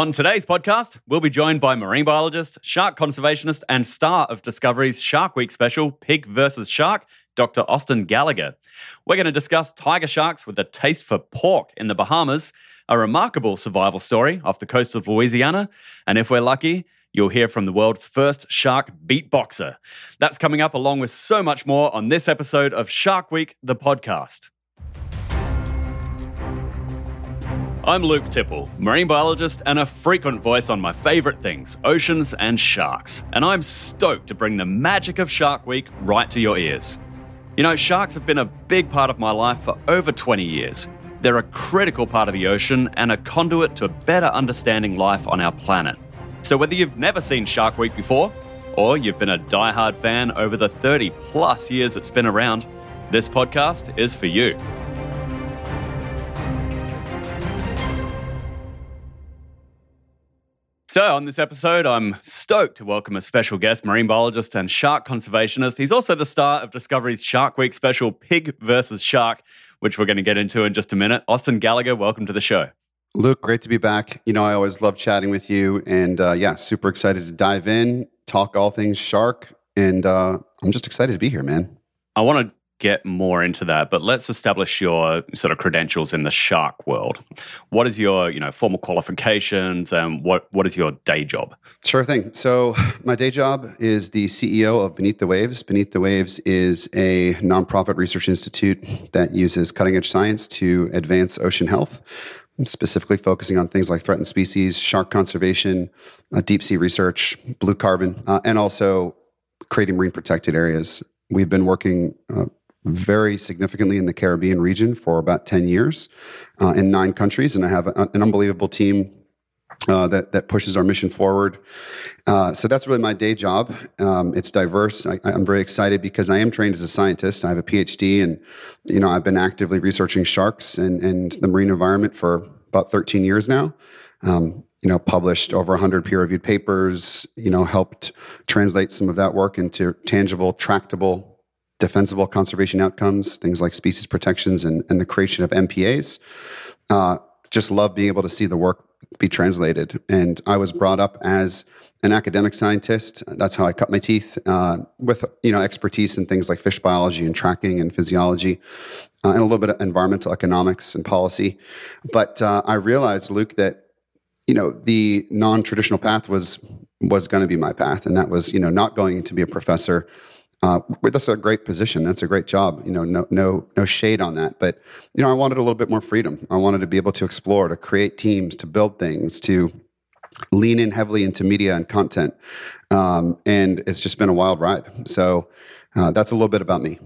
On today's podcast, we'll be joined by marine biologist, shark conservationist, and star of Discovery's Shark Week special, Pig vs. Shark, Dr. Austin Gallagher. We're going to discuss tiger sharks with a taste for pork in the Bahamas, a remarkable survival story off the coast of Louisiana, and if we're lucky, you'll hear from the world's first shark beatboxer. That's coming up along with so much more on this episode of Shark Week, the podcast. I'm Luke Tipple, marine biologist and a frequent voice on my favourite things, oceans and sharks. And I'm stoked to bring the magic of Shark Week right to your ears. You know, sharks have been a big part of my life for over 20 years. They're a critical part of the ocean and a conduit to better understanding life on our planet. So, whether you've never seen Shark Week before, or you've been a die-hard fan over the 30 plus years it's been around, this podcast is for you. So, on this episode, I'm stoked to welcome a special guest, marine biologist and shark conservationist. He's also the star of Discovery's Shark Week special, Pig versus Shark, which we're going to get into in just a minute. Austin Gallagher, welcome to the show. Luke, great to be back. You know, I always love chatting with you, and uh, yeah, super excited to dive in, talk all things shark, and uh, I'm just excited to be here, man. I want to get more into that, but let's establish your sort of credentials in the shark world. What is your, you know, formal qualifications and what what is your day job? Sure thing. So my day job is the CEO of Beneath the Waves. Beneath the Waves is a nonprofit research institute that uses cutting edge science to advance ocean health. specifically focusing on things like threatened species, shark conservation, uh, deep sea research, blue carbon, uh, and also creating marine protected areas. We've been working uh, very significantly in the Caribbean region for about 10 years uh, in nine countries. And I have a, an unbelievable team uh, that, that pushes our mission forward. Uh, so that's really my day job. Um, it's diverse. I, am very excited because I am trained as a scientist. I have a PhD and, you know, I've been actively researching sharks and, and the marine environment for about 13 years now. Um, you know, published over 100 peer-reviewed papers, you know, helped translate some of that work into tangible, tractable defensible conservation outcomes, things like species protections and, and the creation of MPAs. Uh, just love being able to see the work be translated. And I was brought up as an academic scientist. That's how I cut my teeth uh, with you know expertise in things like fish biology and tracking and physiology, uh, and a little bit of environmental economics and policy. But uh, I realized, Luke, that you know the non-traditional path was was going to be my path, and that was you know not going to be a professor uh, that's a great position. That's a great job. You know, no, no, no shade on that. But you know, I wanted a little bit more freedom. I wanted to be able to explore, to create teams, to build things, to lean in heavily into media and content. Um, and it's just been a wild ride. So uh, that's a little bit about me.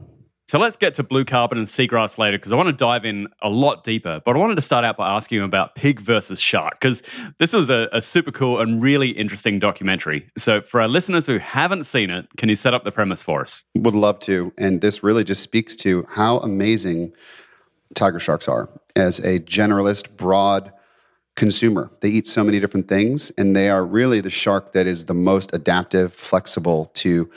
So let's get to blue carbon and seagrass later because I want to dive in a lot deeper. But I wanted to start out by asking you about pig versus shark because this was a, a, super cool and really interesting documentary. So for our listeners who haven't seen it, can you set up the premise for us? Would love to. And this really just speaks to how amazing tiger sharks are as a generalist, broad consumer. They eat so many different things, and they are really the shark that is the most adaptive, flexible to,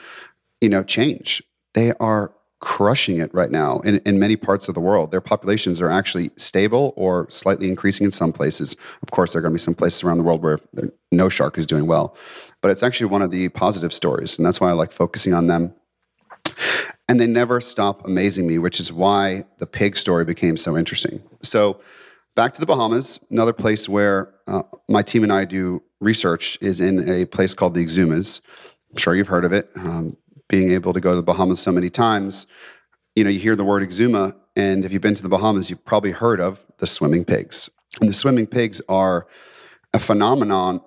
you know, change. They are crushing it right now in, in many parts of the world. Their populations are actually stable or slightly increasing in some places. Of course, there are going to be some places around the world where no shark is doing well, but it's actually one of the positive stories, and that's why I like focusing on them. And they never stop amazing me, which is why the pig story became so interesting. So, back to the Bahamas, another place where uh, my team and I do research is in a place called the Exumas. I'm sure you've heard of it. Um, being able to go to the Bahamas so many times, you know, you hear the word exuma, and if you've been to the Bahamas, you've probably heard of the swimming pigs. And the swimming pigs are a phenomenon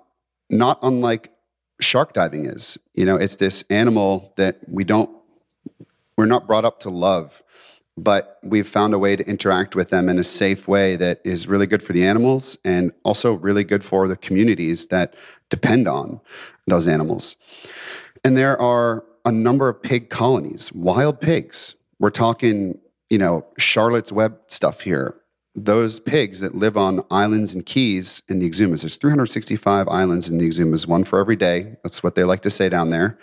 not unlike shark diving is. You know, it's this animal that we don't, we're not brought up to love, but we've found a way to interact with them in a safe way that is really good for the animals and also really good for the communities that depend on those animals. And there are a number of pig colonies, wild pigs. We're talking, you know, Charlotte's Web stuff here. Those pigs that live on islands and keys in the Exumas. There's 365 islands in the Exumas, one for every day. That's what they like to say down there.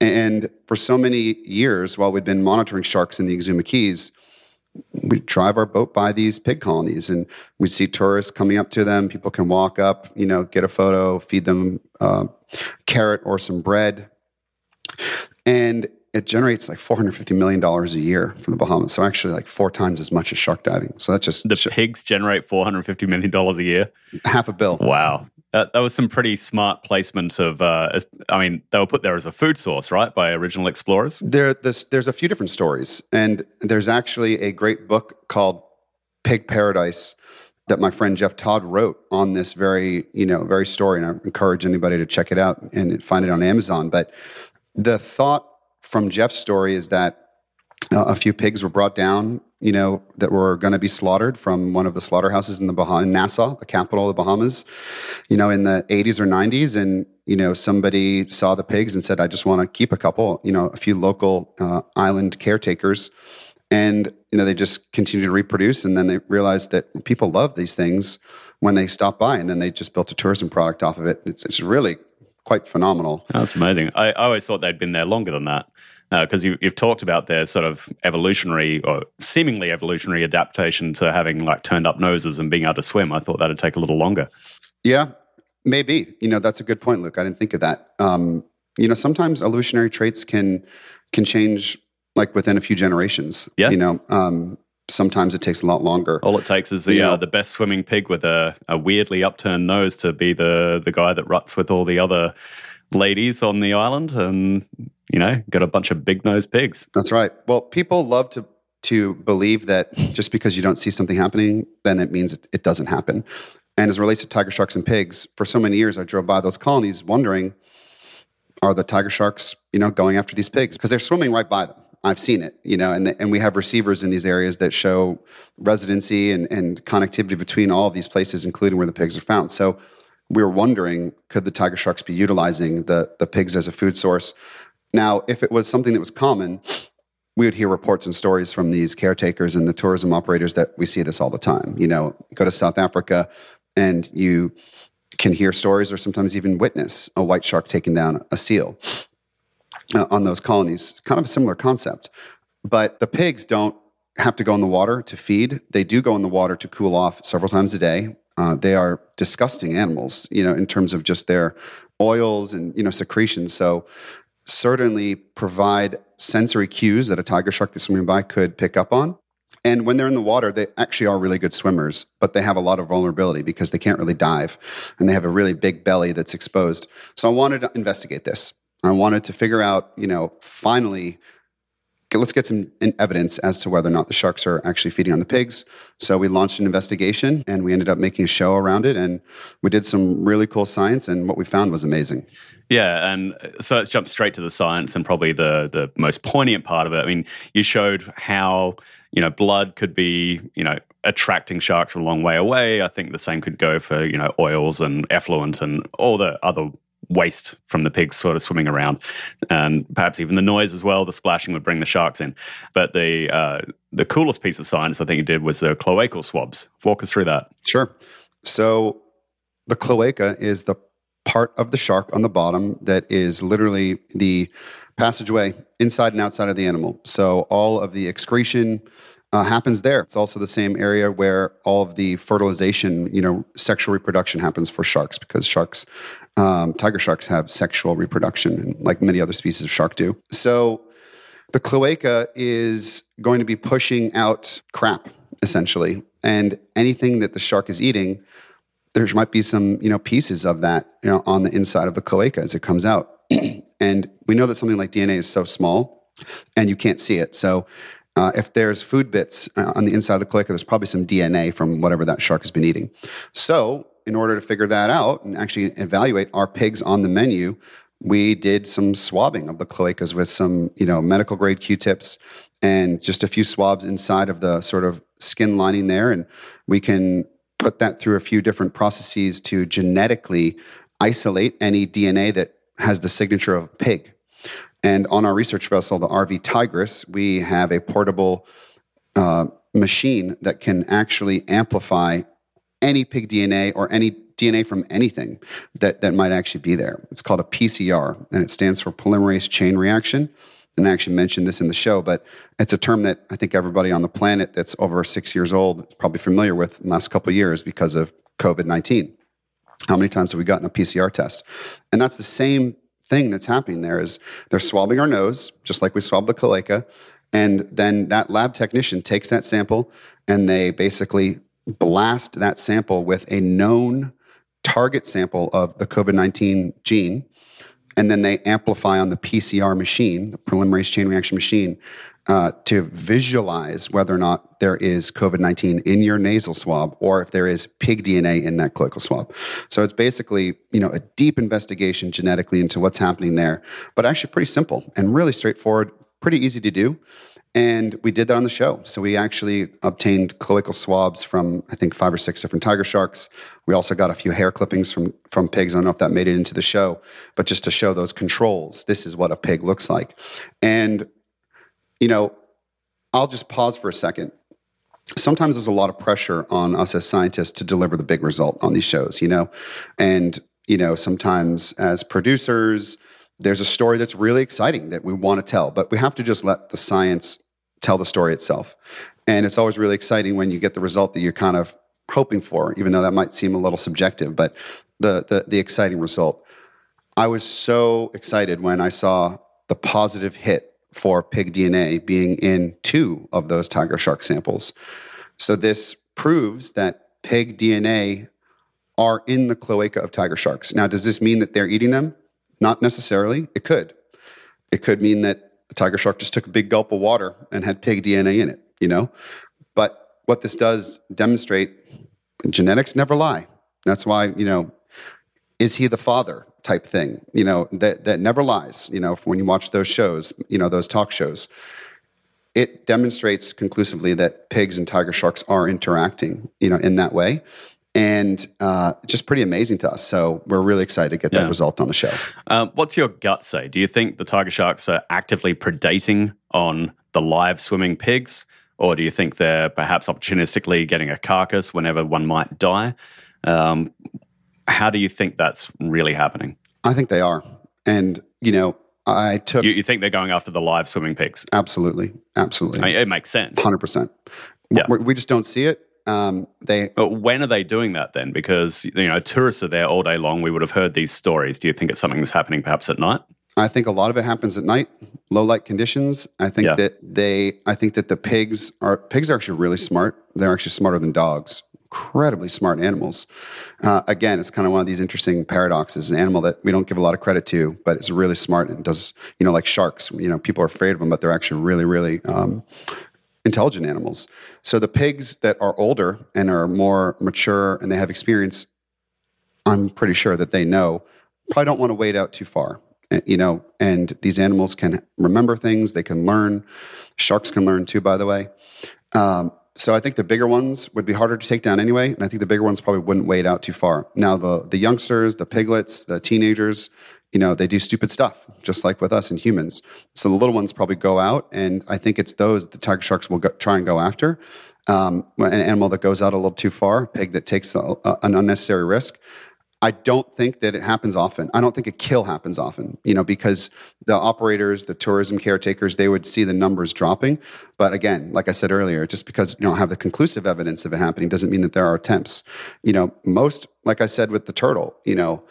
And for so many years, while we'd been monitoring sharks in the Exuma Cays, we'd drive our boat by these pig colonies and we see tourists coming up to them. People can walk up, you know, get a photo, feed them uh, carrot or some bread. And it generates like $450 million a year from the Bahamas. So actually like four times as much as shark diving. So that's just the pigs generate $450 million a year. Half a bill. Wow. That, that was some pretty smart placement of. Uh, I mean, they were put there as a food source, right, by original explorers. There, there's, there's a few different stories, and there's actually a great book called Pig Paradise that my friend Jeff Todd wrote on this very, you know, very story, and I encourage anybody to check it out and find it on Amazon. But the thought from Jeff's story is that uh, a few pigs were brought down you know, that were going to be slaughtered from one of the slaughterhouses in the Bahamas, in Nassau, the capital of the Bahamas, you know, in the 80s or 90s. And, you know, somebody saw the pigs and said, I just want to keep a couple, you know, a few local uh, island caretakers. And, you know, they just continued to reproduce. And then they realized that people love these things when they stop by. And then they just built a tourism product off of it. It's, it's really quite phenomenal. That's amazing. I, I always thought they'd been there longer than that because uh, you, have talked about their sort of evolutionary or seemingly evolutionary adaptation to having like turned up noses and being able to swim. I thought that'd take a little longer. Yeah, maybe. You know, that's a good point, Luke. I didn't think of that. Um, you know, sometimes evolutionary traits can can change like within a few generations. Yeah. You know, um, sometimes it takes a lot longer. All it takes is the uh, the best swimming pig with a, a weirdly upturned nose to be the the guy that ruts with all the other ladies on the island, and you know, got a bunch of big nosed pigs. That's right. Well, people love to to believe that just because you don't see something happening, then it means it, it doesn't happen. And as it relates to tiger sharks and pigs, for so many years I drove by those colonies wondering, are the tiger sharks, you know, going after these pigs? Because they're swimming right by them. I've seen it, you know, and, and we have receivers in these areas that show residency and, and connectivity between all of these places, including where the pigs are found. So we were wondering, could the tiger sharks be utilizing the, the pigs as a food source? Now, if it was something that was common, we would hear reports and stories from these caretakers and the tourism operators that we see this all the time. You know, go to South Africa and you can hear stories or sometimes even witness a white shark taking down a seal uh, on those colonies. Kind of a similar concept. But the pigs don't have to go in the water to feed. They do go in the water to cool off several times a day. Uh, they are disgusting animals, you know, in terms of just their oils and you know secretions. So certainly provide sensory cues that a tiger shark that's swimming by could pick up on. And when they're in the water, they actually are really good swimmers, but they have a lot of vulnerability because they can't really dive and they have a really big belly that's exposed. So I wanted to investigate this. I wanted to figure out, you know, finally let's get some evidence as to whether or not the sharks are actually feeding on the pigs. So we launched an investigation and we ended up making a show around it. And we did some really cool science, and what we found was amazing. Yeah, and so let's jump straight to the science and probably the the most poignant part of it. I mean, you showed how you know blood could be you know attracting sharks a long way away. I think the same could go for you know oils and effluent and all the other waste from the pigs sort of swimming around, and perhaps even the noise as well. The splashing would bring the sharks in. But the uh, the coolest piece of science I think you did was the cloacal swabs. Walk us through that. Sure. So the cloaca is the part of the shark on the bottom that is literally the passageway inside and outside of the animal. So all of the excretion uh, happens there. It's also the same area where all of the fertilization, you know, sexual reproduction happens for sharks because sharks um, tiger sharks have sexual reproduction, and like many other species of shark do. So the cloaca is going to be pushing out crap, essentially. And anything that the shark is eating, there might be some, you know, pieces of that, you know, on the inside of the cloaca as it comes out. and we know that something like DNA is so small and you can't see it. So uh, if there's food bits uh, on the inside of the cloaca, there's probably some DNA from whatever that shark has been eating. So in order to figure that out and actually evaluate our pigs on the menu, we did some swabbing of the cloacas with some, you know, medical grade Q-tips and just a few swabs inside of the sort of skin lining there. And we can put that through a few different processes to genetically isolate any DNA that has the signature of pig. And on our research vessel, the RV Tigris, we have a portable uh, machine that can actually amplify any pig DNA or any DNA from anything that, that might actually be there. It's called a PCR, and it stands for polymerase chain reaction. and I actually mentioned this in the show, but it's a term that I think everybody on the planet that's over six years old is probably familiar with in the last couple years because of COVID 19. How many times have we gotten a PCR test? And that's the same thing that's happening there is they're swabbing our nose, just like we swab the cloaca. And then that lab technician takes that sample and they basically blast that sample with a known target sample of the COVID 19 gene and then they amplify on the PCR machine, the polymerase chain reaction machine, uh, to visualize whether or not there is COVID 19 in your nasal swab or if there is pig DNA in that cloacal swab. So it's basically, you know, a deep investigation genetically into what's happening there, but actually pretty simple and really straightforward, pretty easy to do. And we did that on the show. So we actually obtained cloacal swabs from I think five or six different tiger sharks. We also got a few hair clippings from from pigs. I don't know if that made it into the show, but just to show those controls, this is what a pig looks like. And you know, I'll just pause for a second. Sometimes there's a lot of pressure on us as scientists to deliver the big result on these shows, you know? And, you know, sometimes as producers, there's a story that's really exciting that we want to tell, but we have to just let the science tell the story itself. And it's always really exciting when you get the result that you're kind of hoping for, even though that might seem a little subjective, but the, the, the exciting result. I was so excited when I saw the positive hit for pig DNA being in two of those tiger shark samples. So this proves that pig DNA are in the cloaca of tiger sharks. Now, does this mean that they're eating them? Not necessarily. It could. It could mean that a tiger shark just took a big gulp of water and had pig DNA in it, you know? But what this does demonstrate genetics never lie. That's why, you know, is he the father type thing, you know, that, that never lies, you know, when you watch those shows, you know, those talk shows. It demonstrates conclusively that pigs and tiger sharks are interacting, you know, in that way and uh, just pretty amazing to us. So we're really excited to get yeah. that result on the show. Uh, what's your gut say? Do you think the tiger sharks are actively predating on the live swimming pigs, or do you think they're perhaps opportunistically getting a carcass whenever one might die? Um, how do you think that's really happening? I think they are, and you know. I took. You, you think they're going after the live swimming pigs? Absolutely, absolutely. I mean, it makes sense. Hundred percent. Yeah. we just don't see it um, they. But when are they doing that then? Because you know tourists are there all day long. We would have heard these stories. Do you think it's something that's happening perhaps at night? I think a lot of it happens at night, low light conditions. I think yeah. that they. I think that the pigs are pigs are actually really smart. They're actually smarter than dogs. Incredibly smart animals. Uh, again, it's kind of one of these interesting paradoxes. An animal that we don't give a lot of credit to, but it's really smart and does, you know, like sharks. You know, people are afraid of them, but they're actually really, really um, intelligent animals. So the pigs that are older and are more mature and they have experience, I'm pretty sure that they know probably don't want to wait out too far. Eh, you know, and these animals can remember things, they can learn. Sharks can learn too, by the way. Um, so I think the bigger ones would be harder to take down anyway, and I think the bigger ones probably wouldn't wait out too far. Now the the youngsters, the piglets, the teenagers, you know, they do stupid stuff, just like with us and humans. So the little ones probably go out, and I think it's those the tiger sharks will go, try and go after. Um, an animal that goes out a little too far, a pig that takes a, a, an unnecessary risk. I don't think that it happens often. I don't think a kill happens often, you know, because the operators, the tourism caretakers, they would see the numbers dropping. But again, like I said earlier, just because you don't have the conclusive evidence of it happening doesn't mean that there are attempts. You know, most, like I said with the turtle, you know,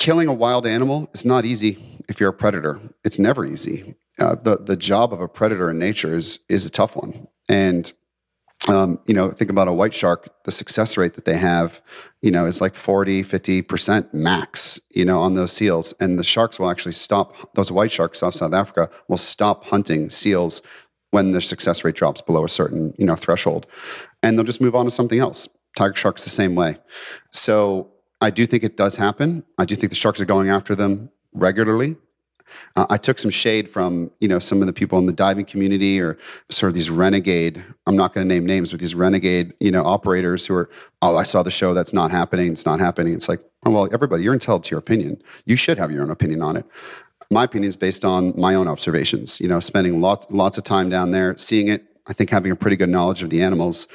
killing a wild animal is not easy if you're a predator. It's never easy. Uh, the the job of a predator in nature is is a tough one, and um, you know, think about a white shark. The success rate that they have, you know, is like 40, 50 percent max. You know, on those seals, and the sharks will actually stop. Those white sharks off South Africa will stop hunting seals when the success rate drops below a certain you know threshold, and they'll just move on to something else. Tiger sharks the same way. So I do think it does happen. I do think the Sharks are going after them regularly. Uh, I took some shade from you know some of the people in the diving community or sort of these renegade. I'm not going to name names, but these renegade you know operators who are oh I saw the show that's not happening. It's not happening. It's like oh, well everybody you're entitled to your opinion. You should have your own opinion on it. My opinion is based on my own observations. You know, spending lots lots of time down there, seeing it. I think having a pretty good knowledge of the animals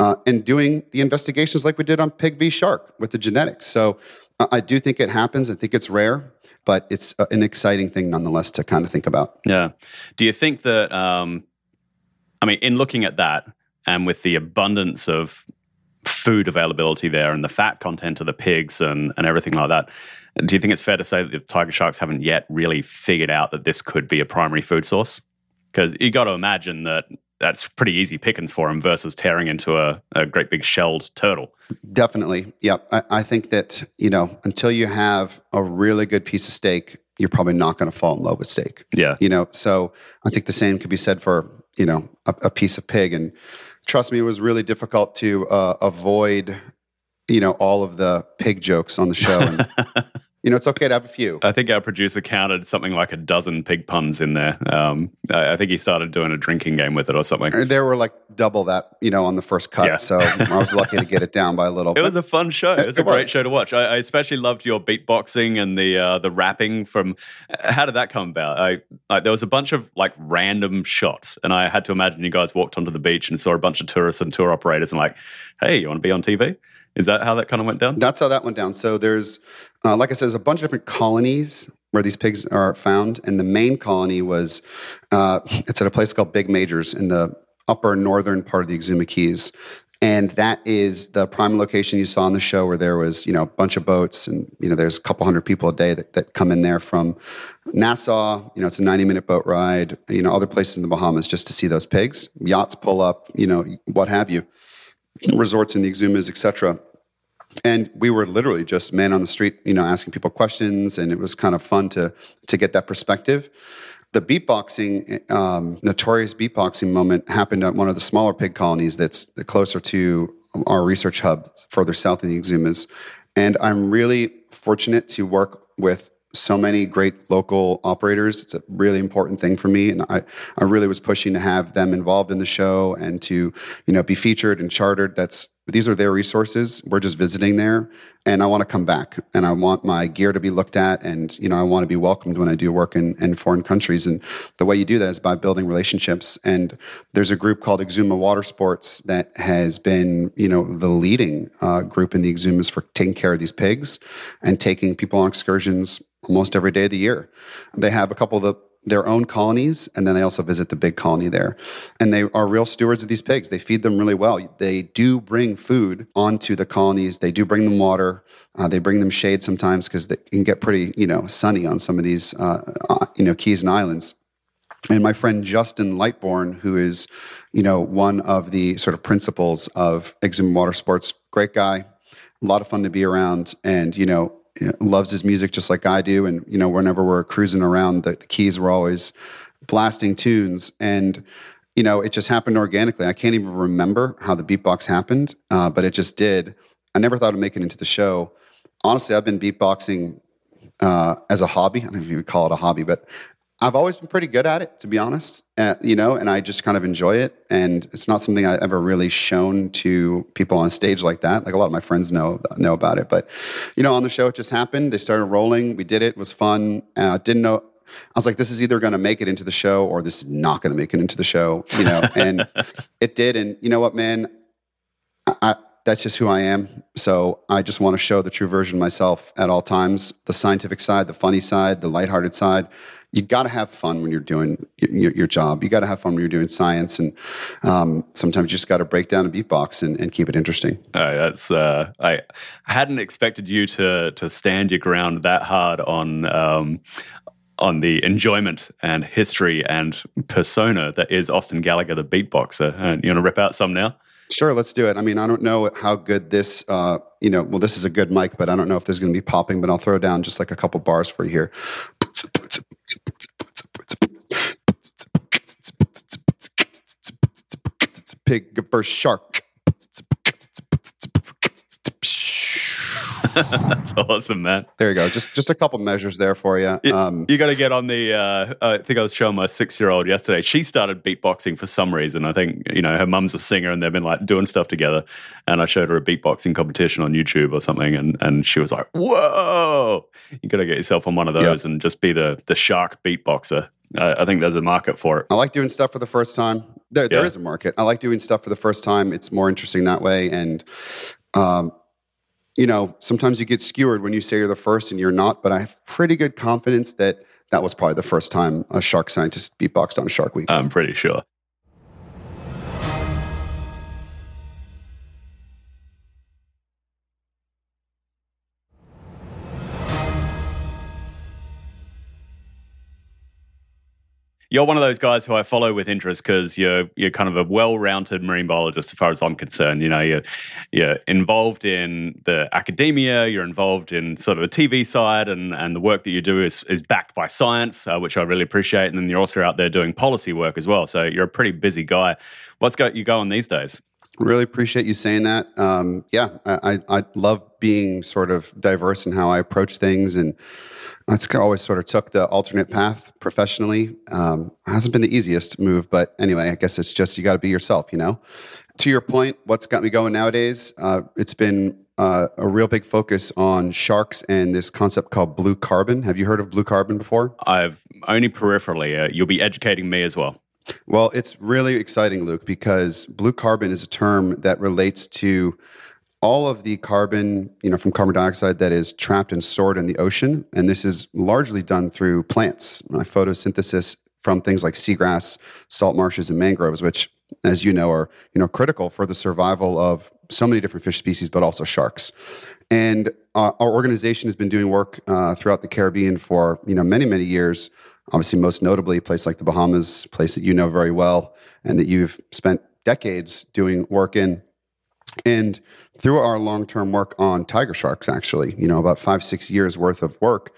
uh, and doing the investigations like we did on pig v shark with the genetics. So uh, I do think it happens. I think it's rare. but it's an exciting thing nonetheless to kind of think about. Yeah. Do you think that? Um, I mean, in looking at that, and with the abundance of food availability there and the fat content of the pigs and, and everything like that. Do you think it's fair to say that the tiger sharks haven't yet really figured out that this could be a primary food source? Because you got to imagine that that's pretty easy pickings for him versus tearing into a, a great big shelled turtle. Definitely. Yeah. I, I think that, you know, until you have a really good piece of steak, you're probably not going to fall in love with steak. Yeah. You know, so I think the same could be said for, you know, a, a piece of pig. And trust me, it was really difficult to uh, avoid, you know, all of the pig jokes on the show. And, you know, it's okay to have a few. I think our producer counted something like a dozen pig puns in there. Um, I, I, think he started doing a drinking game with it or something. There were like double that, you know, on the first cut. Yeah. So I was lucky to get it down by a little. It was a fun show. It was it a great show to watch. I, I, especially loved your beatboxing and the uh, the rapping. From how did that come about? I, I there was a bunch of like random shots, and I had to imagine you guys walked onto the beach and saw a bunch of tourists and tour operators, and like, hey, you want to be on TV? Is that how that kind of went down? That's how that went down. So there's, uh, like I said, there's a bunch of different colonies where these pigs are found, and the main colony was uh, it's at a place called Big Majors in the upper northern part of the Exuma Cays. And that is the prime location you saw on the show where there was, you know, a bunch of boats and, you know, there's a couple hundred people a day that, that come in there from Nassau. You know, it's a 90 minute boat ride, you know, other places in the Bahamas just to see those pigs. Yachts pull up, you know, what have you resorts in the Exumas, etc. And we were literally just men on the street, you know, asking people questions, and it was kind of fun to to get that perspective. The beatboxing, um, notorious beatboxing moment happened at one of the smaller pig colonies that's closer to our research hub further south in the Exumas. And I'm really fortunate to work with so many great local operators. It's a really important thing for me, and I, I really was pushing to have them involved in the show and to you know be featured and chartered. That's these are their resources. We're just visiting there, and I want to come back, and I want my gear to be looked at, and you know I want to be welcomed when I do work in, in foreign countries. And the way you do that is by building relationships. And there's a group called Exuma Water Sports that has been you know the leading uh, group in the Exumas for taking care of these pigs and taking people on excursions almost every day of the year. They have a couple of the their own colonies, and then they also visit the big colony there. And they are real stewards of these pigs. They feed them really well. They do bring food onto the colonies. They do bring them water. Uh, they bring them shade sometimes because they can get pretty, you know, sunny on some of these, uh, uh, you know, keys and islands. And my friend Justin Lightbourne, who is, you know, one of the sort of principals of Exuma Water Sports, great guy, a lot of fun to be around, and you know, loves his music just like I do. And, you know, whenever we're cruising around, the, the keys were always blasting tunes. And, you know, it just happened organically. I can't even remember how the beatbox happened, uh, but it just did. I never thought of making it into the show. Honestly, I've been beatboxing uh, as a hobby. I don't know if you would call it a hobby, but I've always been pretty good at it, to be honest. Uh, you know, and I just kind of enjoy it. And it's not something I ever really shown to people on stage like that. Like a lot of my friends know know about it, but you know, on the show it just happened. They started rolling. We did it. It was fun. Uh, didn't know. I was like, this is either going to make it into the show or this is not going to make it into the show. You know, and it did. And you know what, man, I, that's just who I am. So I just want to show the true version of myself at all times the scientific side, the funny side, the lighthearted side you got to have fun when you're doing your, your job. You got to have fun when you're doing science, and um, sometimes you just got to break down a beatbox and, and keep it interesting. Uh, that's uh, I hadn't expected you to to stand your ground that hard on. Um, on the enjoyment and history and persona that is Austin Gallagher, the beatboxer. And you want to rip out some now? Sure, let's do it. I mean, I don't know how good this, uh, you know, well, this is a good mic, but I don't know if there's going to be popping, but I'll throw down just like a couple bars for you here. Pig versus shark. That's awesome, man. There you go. Just just a couple measures there for you. Um, you got to get on the. Uh, I think I was showing my six year old yesterday. She started beatboxing for some reason. I think you know her mum's a singer, and they've been like doing stuff together. And I showed her a beatboxing competition on YouTube or something, and and she was like, "Whoa! You got to get yourself on one of those and just be the the shark beatboxer." I think there's a market for it. I like doing stuff for the first time. There, yeah. there is a market. I like doing stuff for the first time. It's more interesting that way, and um, you know, sometimes you get skewered when you say you're the first and you're not, but I have pretty good confidence that that was probably the first time a shark scientist beatboxed on Shark Week. I'm pretty sure. You're one of those guys who I follow with interest because you're you're kind of a well-rounded marine biologist as far as I'm concerned. You know, you're you're involved in the academia, you're involved in sort of the TV side, and and the work that you do is is backed by science, uh, which I really appreciate. And then you're also out there doing policy work as well. So you're a pretty busy guy. What's got you going these days? Really appreciate you saying that. Um, yeah, I, I, I love being sort of diverse in how I approach things and I always sort of took the alternate path professionally. Um, hasn't been the easiest move, but anyway, I guess it's just you got to be yourself, you know. To your point, what's got me going nowadays? Uh, it's been uh, a real big focus on sharks and this concept called blue carbon. Have you heard of blue carbon before? I've only peripherally. Uh, you'll be educating me as well. Well, it's really exciting, Luke, because blue carbon is a term that relates to all of the carbon, you know, from carbon dioxide that is trapped and stored in the ocean, and this is largely done through plants, photosynthesis from things like seagrass, salt marshes, and mangroves, which, as you know, are you know critical for the survival of so many different fish species, but also sharks. And uh, our organization has been doing work uh, throughout the Caribbean for you know many many years. Obviously, most notably, a place like the Bahamas, a place that you know very well, and that you've spent decades doing work in. And through our long term work on tiger sharks, actually, you know, about five, six years worth of work,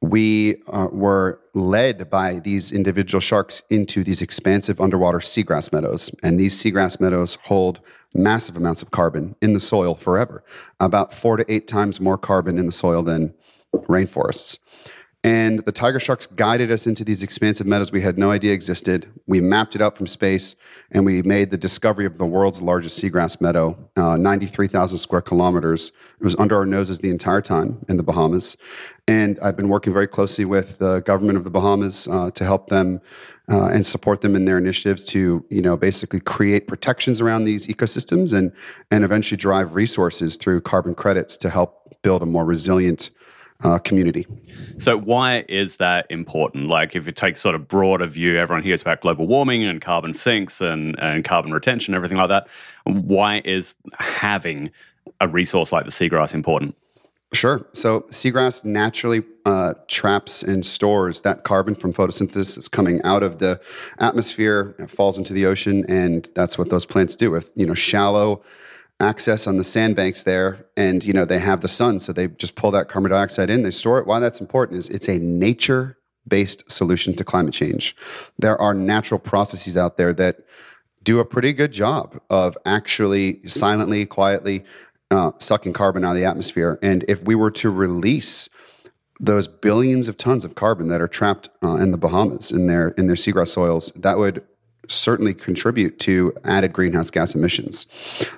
we uh, were led by these individual sharks into these expansive underwater seagrass meadows. And these seagrass meadows hold massive amounts of carbon in the soil forever, about four to eight times more carbon in the soil than rainforests. And the tiger sharks guided us into these expansive meadows we had no idea existed. We mapped it out from space and we made the discovery of the world's largest seagrass meadow, uh, 93,000 square kilometers. It was under our noses the entire time in the Bahamas. And I've been working very closely with the government of the Bahamas uh, to help them uh, and support them in their initiatives to, you know, basically create protections around these ecosystems and, and eventually drive resources through carbon credits to help build a more resilient uh, community. So, why is that important? Like, if you take sort of broader view, everyone hears about global warming and carbon sinks and, and carbon retention, everything like that. Why is having a resource like the seagrass important? Sure. So, seagrass naturally uh, traps and stores that carbon from photosynthesis coming out of the atmosphere, falls into the ocean, and that's what those plants do with you know shallow access on the sandbanks there and you know they have the sun so they just pull that carbon dioxide in they store it. Why that's important is it's a nature based solution to climate change. There are natural processes out there that do a pretty good job of actually silently quietly uh, sucking carbon out of the atmosphere and if we were to release those billions of tons of carbon that are trapped uh, in the Bahamas in their in their seagrass soils, that would certainly contribute to added greenhouse gas emissions.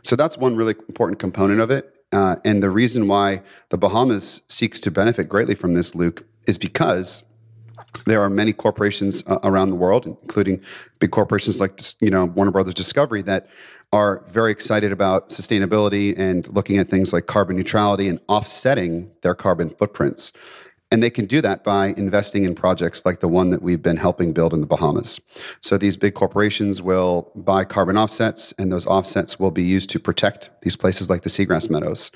So that's one really important component of it. Uh, and the reason why the Bahamas seeks to benefit greatly from this, Luke, is because there are many corporations uh, around the world, including big corporations like you know Warner Brothers Discovery, that are very excited about sustainability and looking at things like carbon neutrality and offsetting their carbon footprints. And they can do that by investing in projects like the one that we've been helping build in the Bahamas. So these big corporations will buy carbon offsets, and those offsets will be used to protect these places like the seagrass meadows.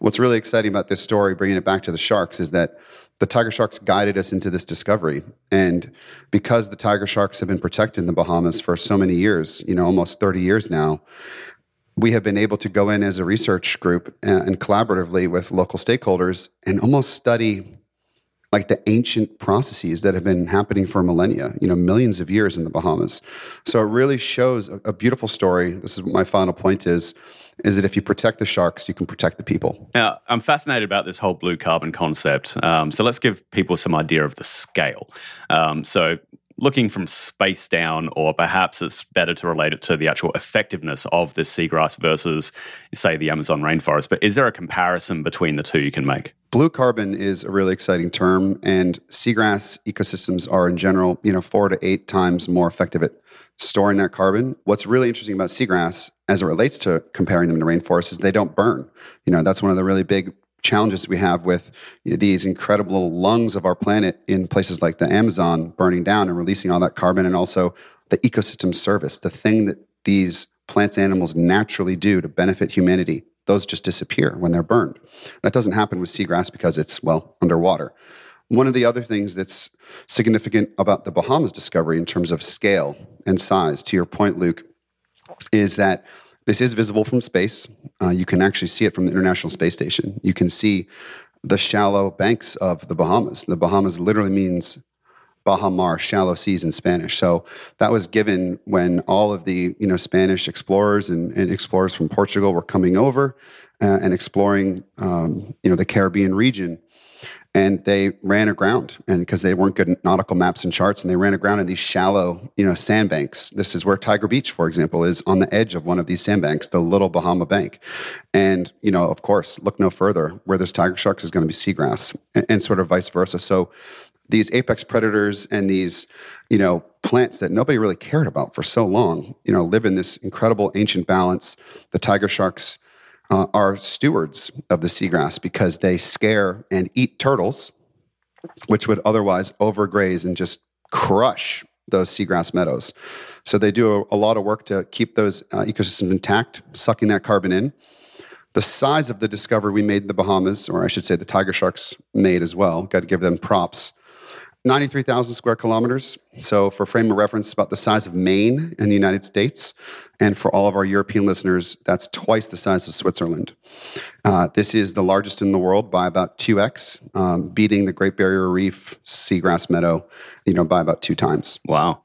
What's really exciting about this story, bringing it back to the sharks, is that the tiger sharks guided us into this discovery. And because the tiger sharks have been protected in the Bahamas for so many years, you know, almost 30 years now, we have been able to go in as a research group uh, and collaboratively with local stakeholders and almost study like the ancient processes that have been happening for millennia, you know, millions of years in the Bahamas. So it really shows a, a beautiful story. This is what my final point is is that if you protect the sharks, you can protect the people. Now, I'm fascinated about this whole blue carbon concept. Um, so let's give people some idea of the scale. Um, so looking from space down, or perhaps it's better to relate it to the actual effectiveness of the seagrass versus, say, the Amazon rainforest. But is there a comparison between the two you can make? Blue carbon is a really exciting term, and seagrass ecosystems are in general, you know, four to eight times more effective at storing that carbon. What's really interesting about seagrass as it relates to comparing them to rainforests is they don't burn. You know, that's one of the really big challenges we have with these incredible lungs of our planet in places like the Amazon burning down and releasing all that carbon and also the ecosystem service, the thing that these plants and animals naturally do to benefit humanity. Those just disappear when they're burned. That doesn't happen with seagrass because it's, well, underwater. One of the other things that's significant about the Bahamas discovery in terms of scale and size, to your point, Luke, is that this is visible from space. Uh, you can actually see it from the International Space Station. You can see the shallow banks of the Bahamas. The Bahamas literally means Baja Mar, shallow seas in Spanish. So that was given when all of the you know Spanish explorers and, and explorers from Portugal were coming over uh, and exploring um, you know the Caribbean region and they ran aground and because they weren't good at nautical maps and charts and they ran aground in these shallow you know sandbanks. This is where tiger beach for example is on the edge of one of these sandbanks the little bahama bank. And you know of course look no further where there's tiger sharks is going to be seagrass and, and sort of vice versa. So these apex predators and these you know plants that nobody really cared about for so long you know live in this incredible ancient balance. The tiger sharks uh, are stewards of the seagrass because they scare and eat turtles, which would otherwise overgraze and just crush those seagrass meadows. So they do a, a lot of work to keep those uh, ecosystems intact, sucking that carbon in. The size of the discovery we made in the Bahamas, or I should say the tiger sharks made as well, got to give them props. 93,000 square kilometers. So, for frame of reference, about the size of Maine in the United States. And for all of our European listeners, that's twice the size of Switzerland. Uh, this is the largest in the world by about 2x, um, beating the Great Barrier Reef seagrass meadow, you know, by about two times. Wow.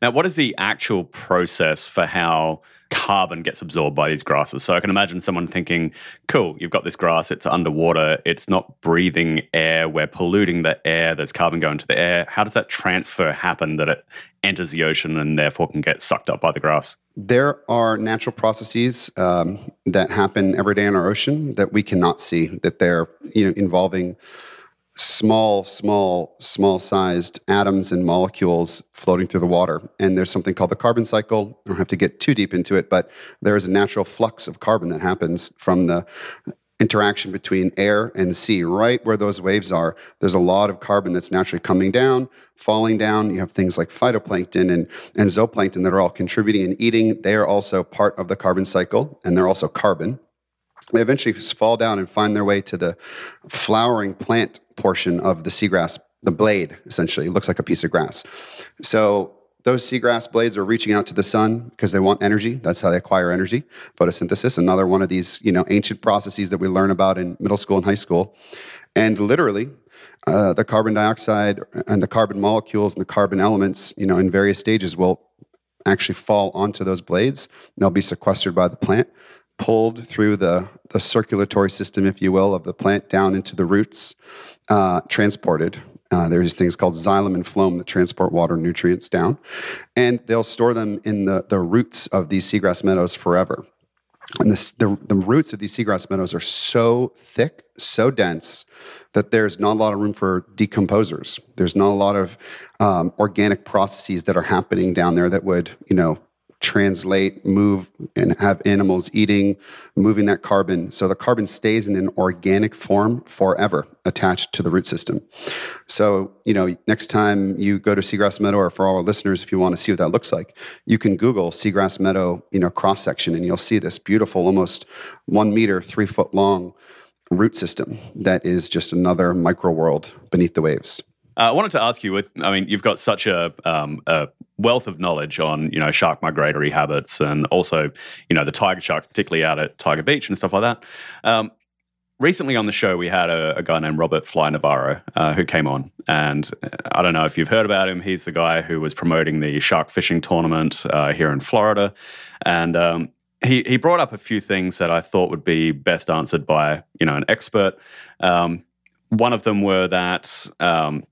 Now, what is the actual process for how carbon gets absorbed by these grasses. So I can imagine someone thinking, cool, you've got this grass, it's underwater, it's not breathing air, we're polluting the air, there's carbon going to the air. How does that transfer happen that it enters the ocean and therefore can get sucked up by the grass? There are natural processes um, that happen every day in our ocean that we cannot see, that they're you know, involving small, small, small sized atoms and molecules floating through the water. And there's something called the carbon cycle. I don't have to get too deep into it, but there is a natural flux of carbon that happens from the interaction between air and sea, right where those waves are. There's a lot of carbon that's naturally coming down, falling down. You have things like phytoplankton and, and zooplankton that are all contributing and eating. They are also part of the carbon cycle, and they're also carbon. They eventually fall down and find their way to the flowering plant portion of the seagrass, the blade essentially. It looks like a piece of grass. So those seagrass blades are reaching out to the sun because they want energy. That's how they acquire energy. Photosynthesis, another one of these, you know, ancient processes that we learn about in middle school and high school. And literally, uh, the carbon dioxide and the carbon molecules and the carbon elements, you know, in various stages will actually fall onto those blades. They'll be sequestered by the plant pulled through the, the circulatory system, if you will, of the plant down into the roots, uh, transported. Uh, there's things called xylem and phloem that transport water nutrients down, and they'll store them in the, the roots of these seagrass meadows forever. And this, the, the roots of these seagrass meadows are so thick, so dense, that there's not a lot of room for decomposers. There's not a lot of um, organic processes that are happening down there that would, you know, translate, move, and have animals eating, moving that carbon. So the carbon stays in an organic form forever attached to the root system. So, you know, next time you go to Seagrass Meadow, or for all our listeners, if you want to see what that looks like, you can Google Seagrass Meadow, you know, cross section, and you'll see this beautiful, almost one meter, three foot long root system that is just another micro world beneath the waves. Uh, I wanted to ask you. With, I mean, you've got such a, um, a wealth of knowledge on you know shark migratory habits and also you know the tiger sharks, particularly out at Tiger Beach and stuff like that. Um, recently on the show, we had a, a guy named Robert Fly Navarro uh, who came on, and uh, I don't know if you've heard about him. He's the guy who was promoting the shark fishing tournament uh, here in Florida, and um, he he brought up a few things that I thought would be best answered by you know an expert. Um, one of them were that um,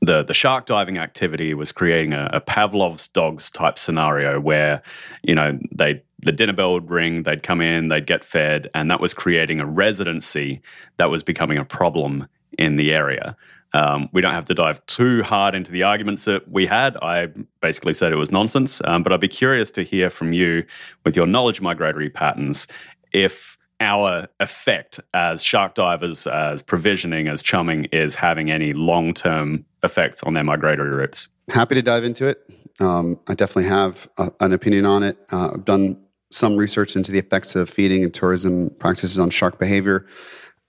the the shark diving activity was creating a, a, Pavlov's dogs type scenario where you know they the dinner bell would ring, they'd come in, they'd get fed, and that was creating a residency that was becoming a problem in the area. Um, we don't have to dive too hard into the arguments that we had. I basically said it was nonsense, um, but I'd be curious to hear from you with your knowledge migratory patterns if our effect as shark divers, as provisioning, as chumming is having any long term effects on their migratory routes. Happy to dive into it. Um, I definitely have a, an opinion on it. Uh, I've done some research into the effects of feeding and tourism practices on shark behavior.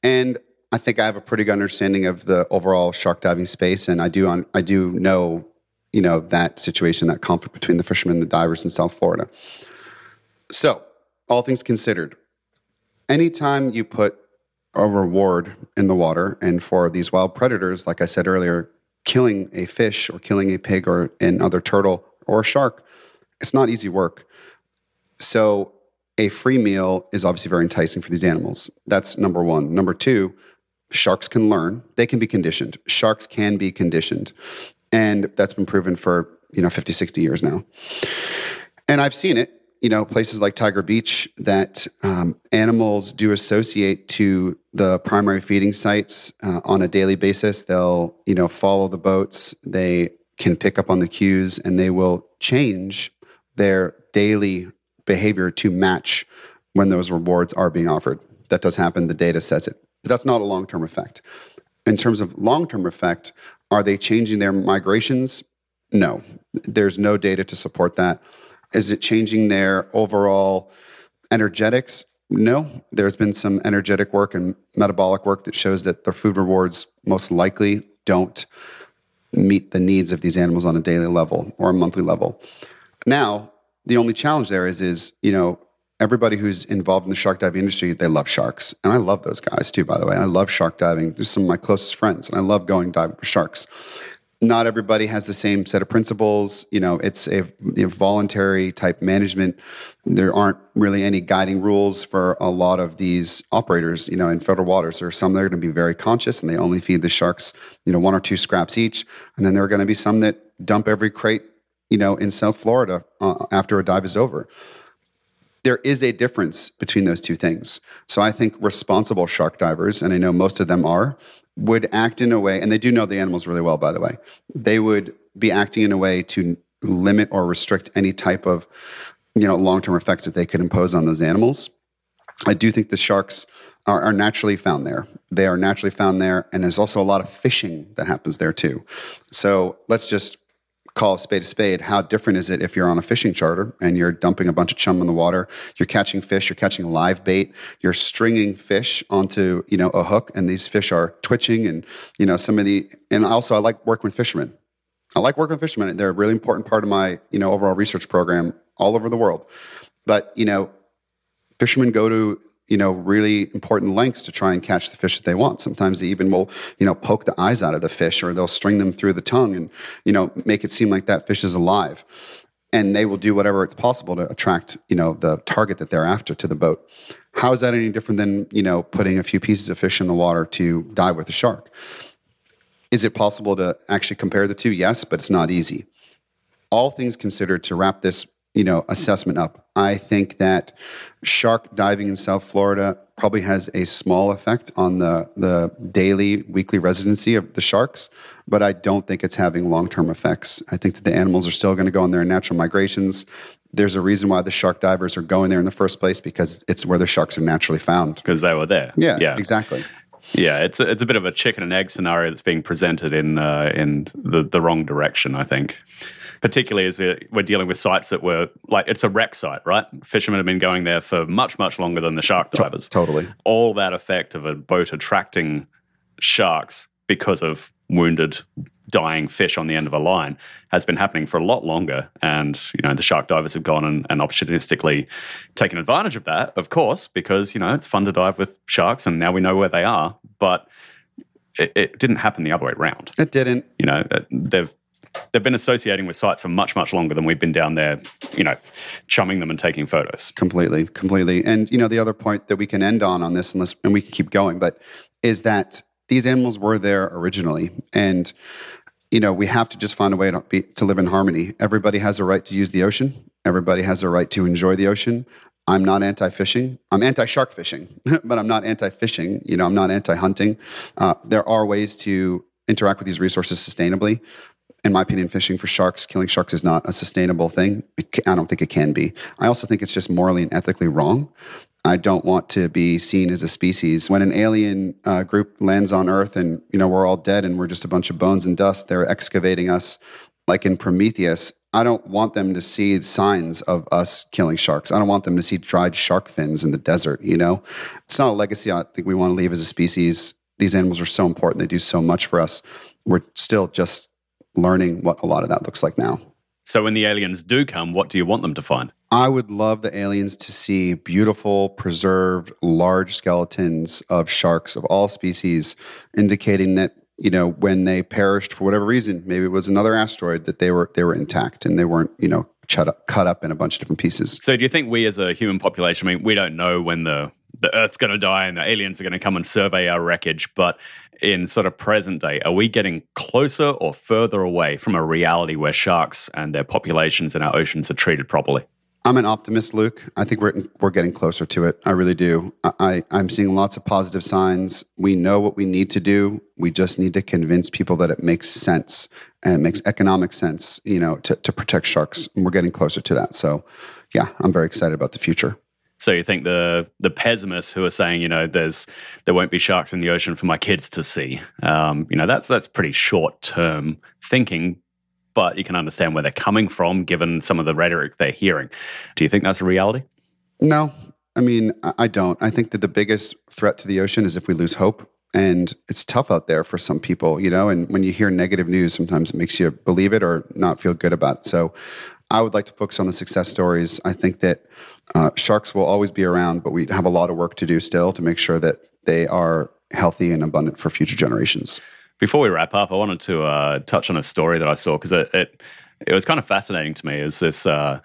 And I think I have a pretty good understanding of the overall shark diving space, and I do on, I do know, you know, that situation, that conflict between the fishermen and the divers in South Florida. So, all things considered, anytime you put a reward in the water, and for these wild predators, like I said earlier, killing a fish or killing a pig or another turtle or a shark, it's not easy work. So, a free meal is obviously very enticing for these animals. That's number one. Number two, sharks can learn they can be conditioned sharks can be conditioned and that's been proven for you know 50 60 years now and i've seen it you know places like tiger beach that um, animals do associate to the primary feeding sites uh, on a daily basis they'll you know follow the boats they can pick up on the cues and they will change their daily behavior to match when those rewards are being offered that does happen the data says it but that's not a long term effect. In terms of long term effect, are they changing their migrations? No, there's no data to support that. Is it changing their overall energetics? No, there's been some energetic work and metabolic work that shows that the food rewards most likely don't meet the needs of these animals on a daily level or a monthly level. Now, the only challenge there is is, you know, everybody who's involved in the shark diving industry, they love sharks. And I love those guys too, by the way. I love shark diving. They're some of my closest friends, and I love going diving for sharks. Not everybody has the same set of principles. You know, it's a, a voluntary type management. There aren't really any guiding rules for a lot of these operators. You know, in federal waters, there are some that are going to be very conscious and they only feed the sharks, you know, one or two scraps each. And then there are going to be some that dump every crate, you know, in South Florida uh, after a dive is over there is a difference between those two things. So I think responsible shark divers, and I know most of them are, would act in a way, and they do know the animals really well, by the way. They would be acting in a way to limit or restrict any type of, you know, long-term effects that they could impose on those animals. I do think the sharks are, are naturally found there. They are naturally found there, and there's also a lot of fishing that happens there too. So let's just call a spade a spade, how different is it if you're on a fishing charter and you're dumping a bunch of chum in the water, you're catching fish, you're catching live bait, you're stringing fish onto, you know, a hook and these fish are twitching and, you know, some of the and also I like working with fishermen. I like working with fishermen. They're a really important part of my, you know, overall research program all over the world. But, you know, fishermen go to you know, really important lengths to try and catch the fish that they want. Sometimes they even will, you know, poke the eyes out of the fish or they'll string them through the tongue and, you know, make it seem like that fish is alive. And they will do whatever it's possible to attract, you know, the target that they're after to the boat. How is that any different than, you know, putting a few pieces of fish in the water to dive with a shark? Is it possible to actually compare the two? Yes, but it's not easy. All things considered, to wrap this you know assessment up. I think that shark diving in South Florida probably has a small effect on the the daily weekly residency of the sharks, but I don't think it's having long term effects. I think that the animals are still going to go on their natural migrations. There's a reason why the shark divers are going there in the first place because it's where the sharks are naturally found. Because they were there. Yeah, yeah, exactly. Yeah, it's a, it's a bit of a chicken and egg scenario that's being presented in uh, in the, the wrong direction. I think particularly as we're dealing with sites that were like it's a wreck site, right? Fishermen have been going there for much, much longer than the shark divers. T- totally. All that effect of a boat attracting sharks because of wounded, dying fish on the end of a line has been happening for a lot longer. And, you know, the shark divers have gone and, and opportunistically taken advantage of that, of course, because, you know, it's fun to dive with sharks and now we know where they are. But it, it, didn't happen the other way around. It didn't. You know, uh, they've they've been associating with sites for much, much longer than we've been down there, you know, chumming them and taking photos. Completely, completely. And, you know, the other point that we can end on on this, unless, and we can keep going, but is that these animals were there originally. And, you know, we have to just find a way to, be, to live in harmony. Everybody has a right to use the ocean. Everybody has a right to enjoy the ocean. I'm not anti-fishing. I'm anti-shark fishing, but I'm not anti-fishing. You know, I'm not anti-hunting. Uh, there are ways to interact with these resources sustainably. In my opinion, fishing for sharks, killing sharks is not a sustainable thing. I don't think it can be. I also think it's just morally and ethically wrong. I don't want to be seen as a species. When an alien uh, group lands on Earth and you know we're all dead and we're just a bunch of bones and dust, they're excavating us like in Prometheus. I don't want them to see signs of us killing sharks. I don't want them to see dried shark fins in the desert. You know, it's not a legacy I think we want to leave as a species. These animals are so important; they do so much for us. We're still just learning what a lot of that looks like now. So, when the aliens do come, what do you want them to find? I would love the aliens to see beautiful, preserved, large skeletons of sharks of all species, indicating that you know when they perished for whatever reason, maybe it was another asteroid that they were they were intact and they weren't you know cut up, cut up in a bunch of different pieces. So, do you think we as a human population? I mean, we don't know when the the Earth's going to die and the aliens are going to come and survey our wreckage, but in sort of present day, are we getting closer or further away from a reality where sharks and their populations in our oceans are treated properly? I'm an optimist, Luke. I think we're we're getting closer to it. I really do. I, I'm seeing lots of positive signs. We know what we need to do. We just need to convince people that it makes sense and it makes economic sense, you know, to, to protect sharks. And we're getting closer to that. So, yeah, I'm very excited about the future. So you think the the pessimists who are saying, you know, there's there won't be sharks in the ocean for my kids to see, um, you know, that's that's pretty short term thinking, but you can understand where they're coming from given some of the rhetoric they're hearing. Do you think that's a reality? No, I mean, I don't. I think that the biggest threat to the ocean is if we lose hope. And it's tough out there for some people, you know, and when you hear negative news, sometimes it makes you believe it or not feel good about it. So I would like to focus on the success stories. I think that uh, sharks will always be around, but we have a lot of work to do still to make sure that they are healthy and abundant for future generations. Before we wrap up, I wanted to uh, touch on a story that I saw because it, it, it was kind of fascinating to me. Is this uh,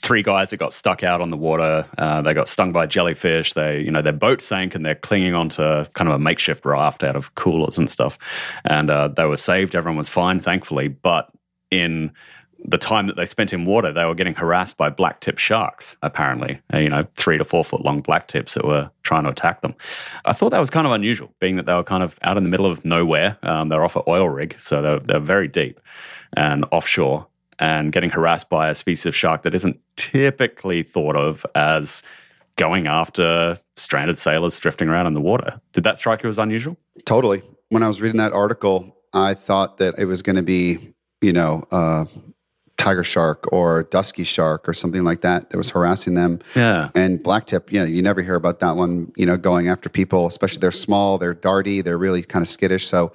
three guys that got stuck out on the water? Uh, they got stung by jellyfish. They you know their boat sank and they're clinging onto kind of a makeshift raft out of coolers and stuff, and uh, they were saved. Everyone was fine, thankfully, but in the time that they spent in water, they were getting harassed by black tip sharks, apparently, uh, you know, three to four foot long black tips that were trying to attack them. I thought that was kind of unusual, being that they were kind of out in the middle of nowhere. Um, they're off an oil rig, so they're, they're very deep and offshore and getting harassed by a species of shark that isn't typically thought of as going after stranded sailors drifting around in the water. Did that strike you as unusual? Totally. When I was reading that article, I thought that it was going to be, you know, uh, tiger shark or dusky shark or something like that that was harassing them. Yeah. And blacktip, you know, you never hear about that one, you know, going after people, especially they're small, they're darty, they're really kind of skittish. So,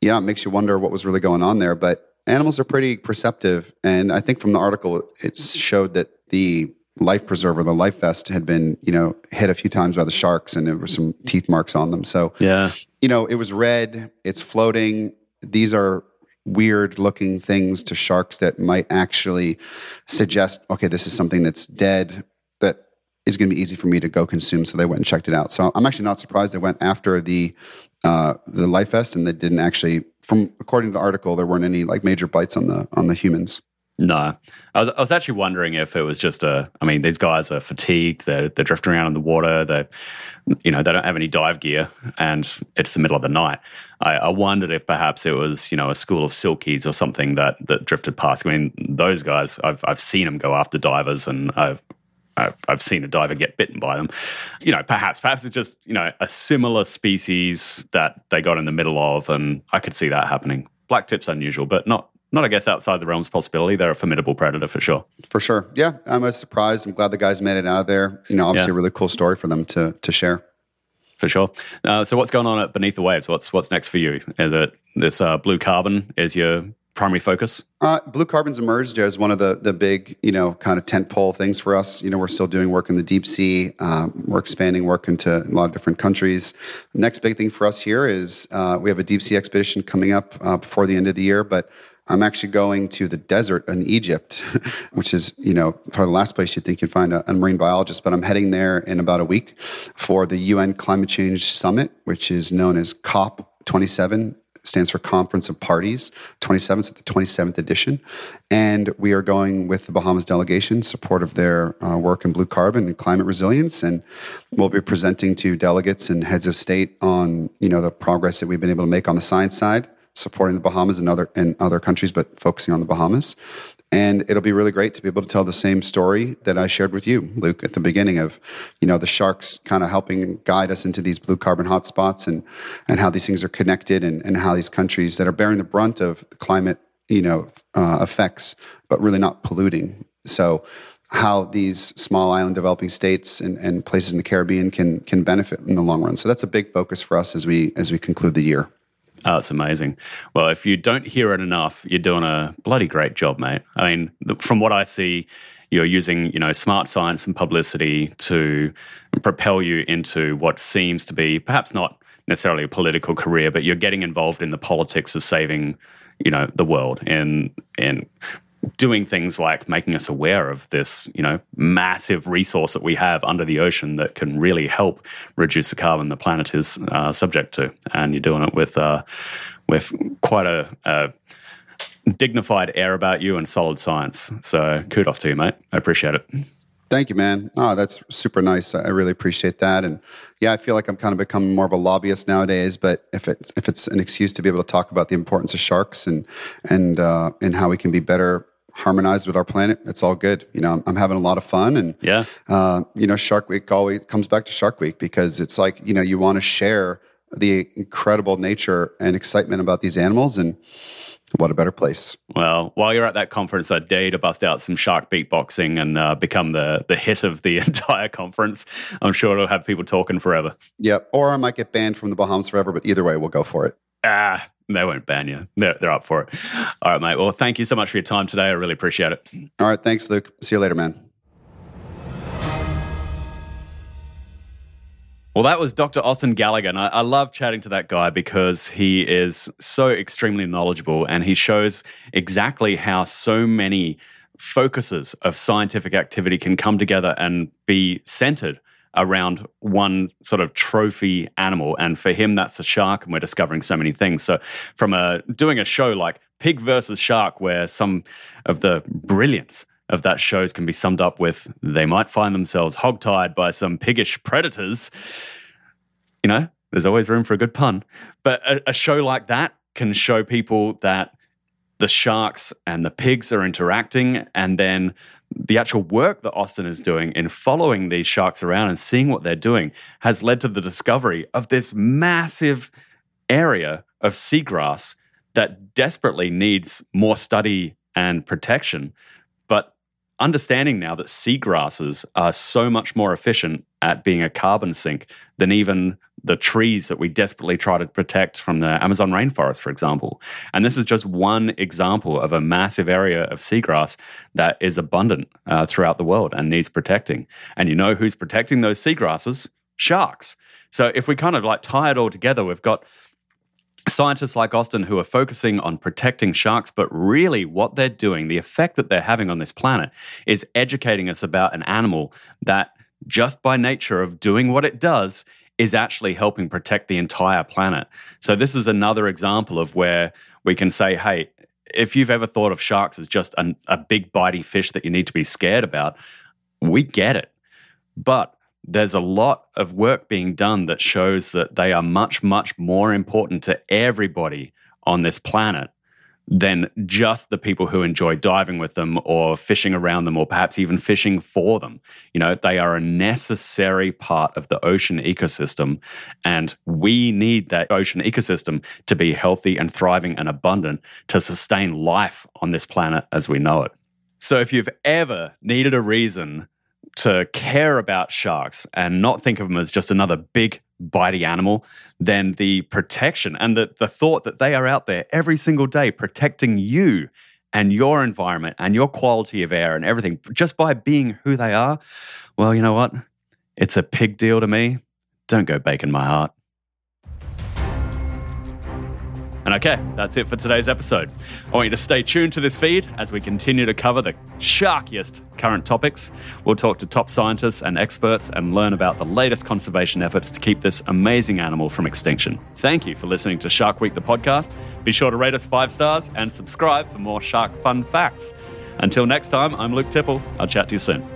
yeah, it makes you wonder what was really going on there. But animals are pretty perceptive. And I think from the article, it showed that the life preserver, the life vest, had been, you know, hit a few times by the sharks and there were some teeth marks on them. So, yeah, you know, it was red, it's floating. These are weird looking things to sharks that might actually suggest, okay, this is something that's dead that is going to be easy for me to go consume. So they went and checked it out. So I'm actually not surprised they went after the uh, the life vest and they didn't actually. From according to the article, there weren't any like major bites on the on the humans. No, I was, I was actually wondering if it was just a. I mean, these guys are fatigued. They're they're drifting around in the water. They, you know, they don't have any dive gear, and it's the middle of the night. I, I wondered if perhaps it was you know a school of silkies or something that that drifted past. I mean, those guys, I've I've seen them go after divers, and I've I've, I've seen a diver get bitten by them. You know, perhaps, perhaps it's just you know a similar species that they got in the middle of, and I could see that happening. Black tip's unusual, but not not, I guess, outside the realms of possibility. They're a formidable predator for sure. For sure. Yeah. I'm a surprised. I'm glad the guys made it out of there. You know, obviously yeah. a really cool story for them to to share. For sure. Uh, so what's going on at Beneath the Waves? What's what's next for you? Is it this uh, blue carbon is your primary focus? Uh, blue carbon's emerged as one of the the big, you know, kind of tentpole things for us. You know, we're still doing work in the deep sea. Um, we're expanding work into a lot of different countries. Next big thing for us here is uh, we have a deep sea expedition coming up uh, before the end of the year, but I'm actually going to the desert in Egypt, which is, you know, probably the last place you'd think you'd find a, a, marine biologist. But I'm heading there in about a week for the UN Climate Change Summit, which is known as COP27, stands for Conference of Parties, 27th at the 27th edition. And we are going with the Bahamas delegation, support of their uh, work in blue carbon and climate resilience. And we'll be presenting to delegates and heads of state on, you know, the progress that we've been able to make on the science side supporting the Bahamas and other and other countries, but focusing on the Bahamas. And it'll be really great to be able to tell the same story that I shared with you, Luke, at the beginning of, you know, the sharks kind of helping guide us into these blue carbon hotspots and and how these things are connected and, and how these countries that are bearing the brunt of climate, you know, uh, effects, but really not polluting. So how these small island developing states and, and places in the Caribbean can can benefit in the long run. So that's a big focus for us as we as we conclude the year. Oh, it's amazing. Well, if you don't hear it enough, you're doing a bloody great job, mate. I mean, from what I see, you're using, you know, smart science and publicity to propel you into what seems to be perhaps not necessarily a political career, but you're getting involved in the politics of saving, you know, the world and and doing things like making us aware of this, you know, massive resource that we have under the ocean that can really help reduce the carbon the planet is uh, subject to. And you're doing it with uh, with quite a, a, dignified air about you and solid science. So kudos to you, mate. I appreciate it. Thank you, man. Oh, that's super nice. I really appreciate that. And yeah, I feel like I'm kind of becoming more of a lobbyist nowadays. But if it's if it's an excuse to be able to talk about the importance of sharks and and uh, and how we can be better harmonized with our planet, it's all good. You know, I'm, I'm having a lot of fun, and yeah, uh, you know, Shark Week always comes back to Shark Week because it's like you know you want to share the incredible nature and excitement about these animals and what a better place. Well, while you're at that conference, I dare you to bust out some shark beatboxing and uh, become the the hit of the entire conference. I'm sure it'll have people talking forever. Yeah, Or I might get banned from the Bahamas forever, but either way, we'll go for it. Ah, they won't ban you. They're, they're up for it. All right, mate. Well, thank you so much for your time today. I really appreciate it. All right. Thanks, Luke. See you later, man. Well, that was Dr. Austin Gallagher. And I, I, love chatting to that guy because he is so extremely knowledgeable and he shows exactly how so many focuses of scientific activity can come together and be centered around one sort of trophy animal. And for him, that's a shark, and we're discovering so many things. So, from a, doing a show like Pig versus Shark, where some of the brilliance of that shows can be summed up with they might find themselves hogtied by some piggish predators. You know, there's always room for a good pun. But a, a show like that can show people that the sharks and the pigs are interacting and then the actual work that Austin is doing in following these sharks around and seeing what they're doing has led to the discovery of this massive area of seagrass that desperately needs more study and protection. But understanding now that seagrasses are so much more efficient at being a carbon sink than even the trees that we desperately try to protect from the Amazon rainforest, for example. And this is just one example of a massive area of seagrass that is abundant uh, throughout the world and needs protecting. And you know who's protecting those seagrasses? Sharks. So if we kind of like tie it all together, we've got scientists like Austin who are focusing on protecting sharks, but really what they're doing, the effect that they're having on this planet, is educating us about an animal that just by nature of doing what it does is actually helping protect the entire planet. So, this is another example of where we can say, hey, if you've ever thought of sharks as just an, a big bitey fish that you need to be scared about, we get it. But there's a lot of work being done that shows that they are much, much more important to everybody on this planet than just the people who enjoy diving with them or fishing around them or perhaps even fishing for them. You know, they are a necessary part of the ocean ecosystem. And we need that ocean ecosystem to be healthy and thriving and abundant to sustain life on this planet as we know it. So if you've ever needed a reason to care about sharks and not think of them as just another big bitey animal, than the protection and the, the thought that they are out there every single day protecting you and your environment and your quality of air and everything just by being who they are, well, you know what? It's a pig deal to me. Don't go baking my heart. And okay, that's it for today's episode. I want you to stay tuned to this feed as we continue to cover the sharkiest current topics. We'll talk to top scientists and experts and learn about the latest conservation efforts to keep this amazing animal from extinction. Thank you for listening to Shark Week, the podcast. Be sure to rate us five stars and subscribe for more shark fun facts. Until next time, I'm Luke Tipple. I'll chat to you soon.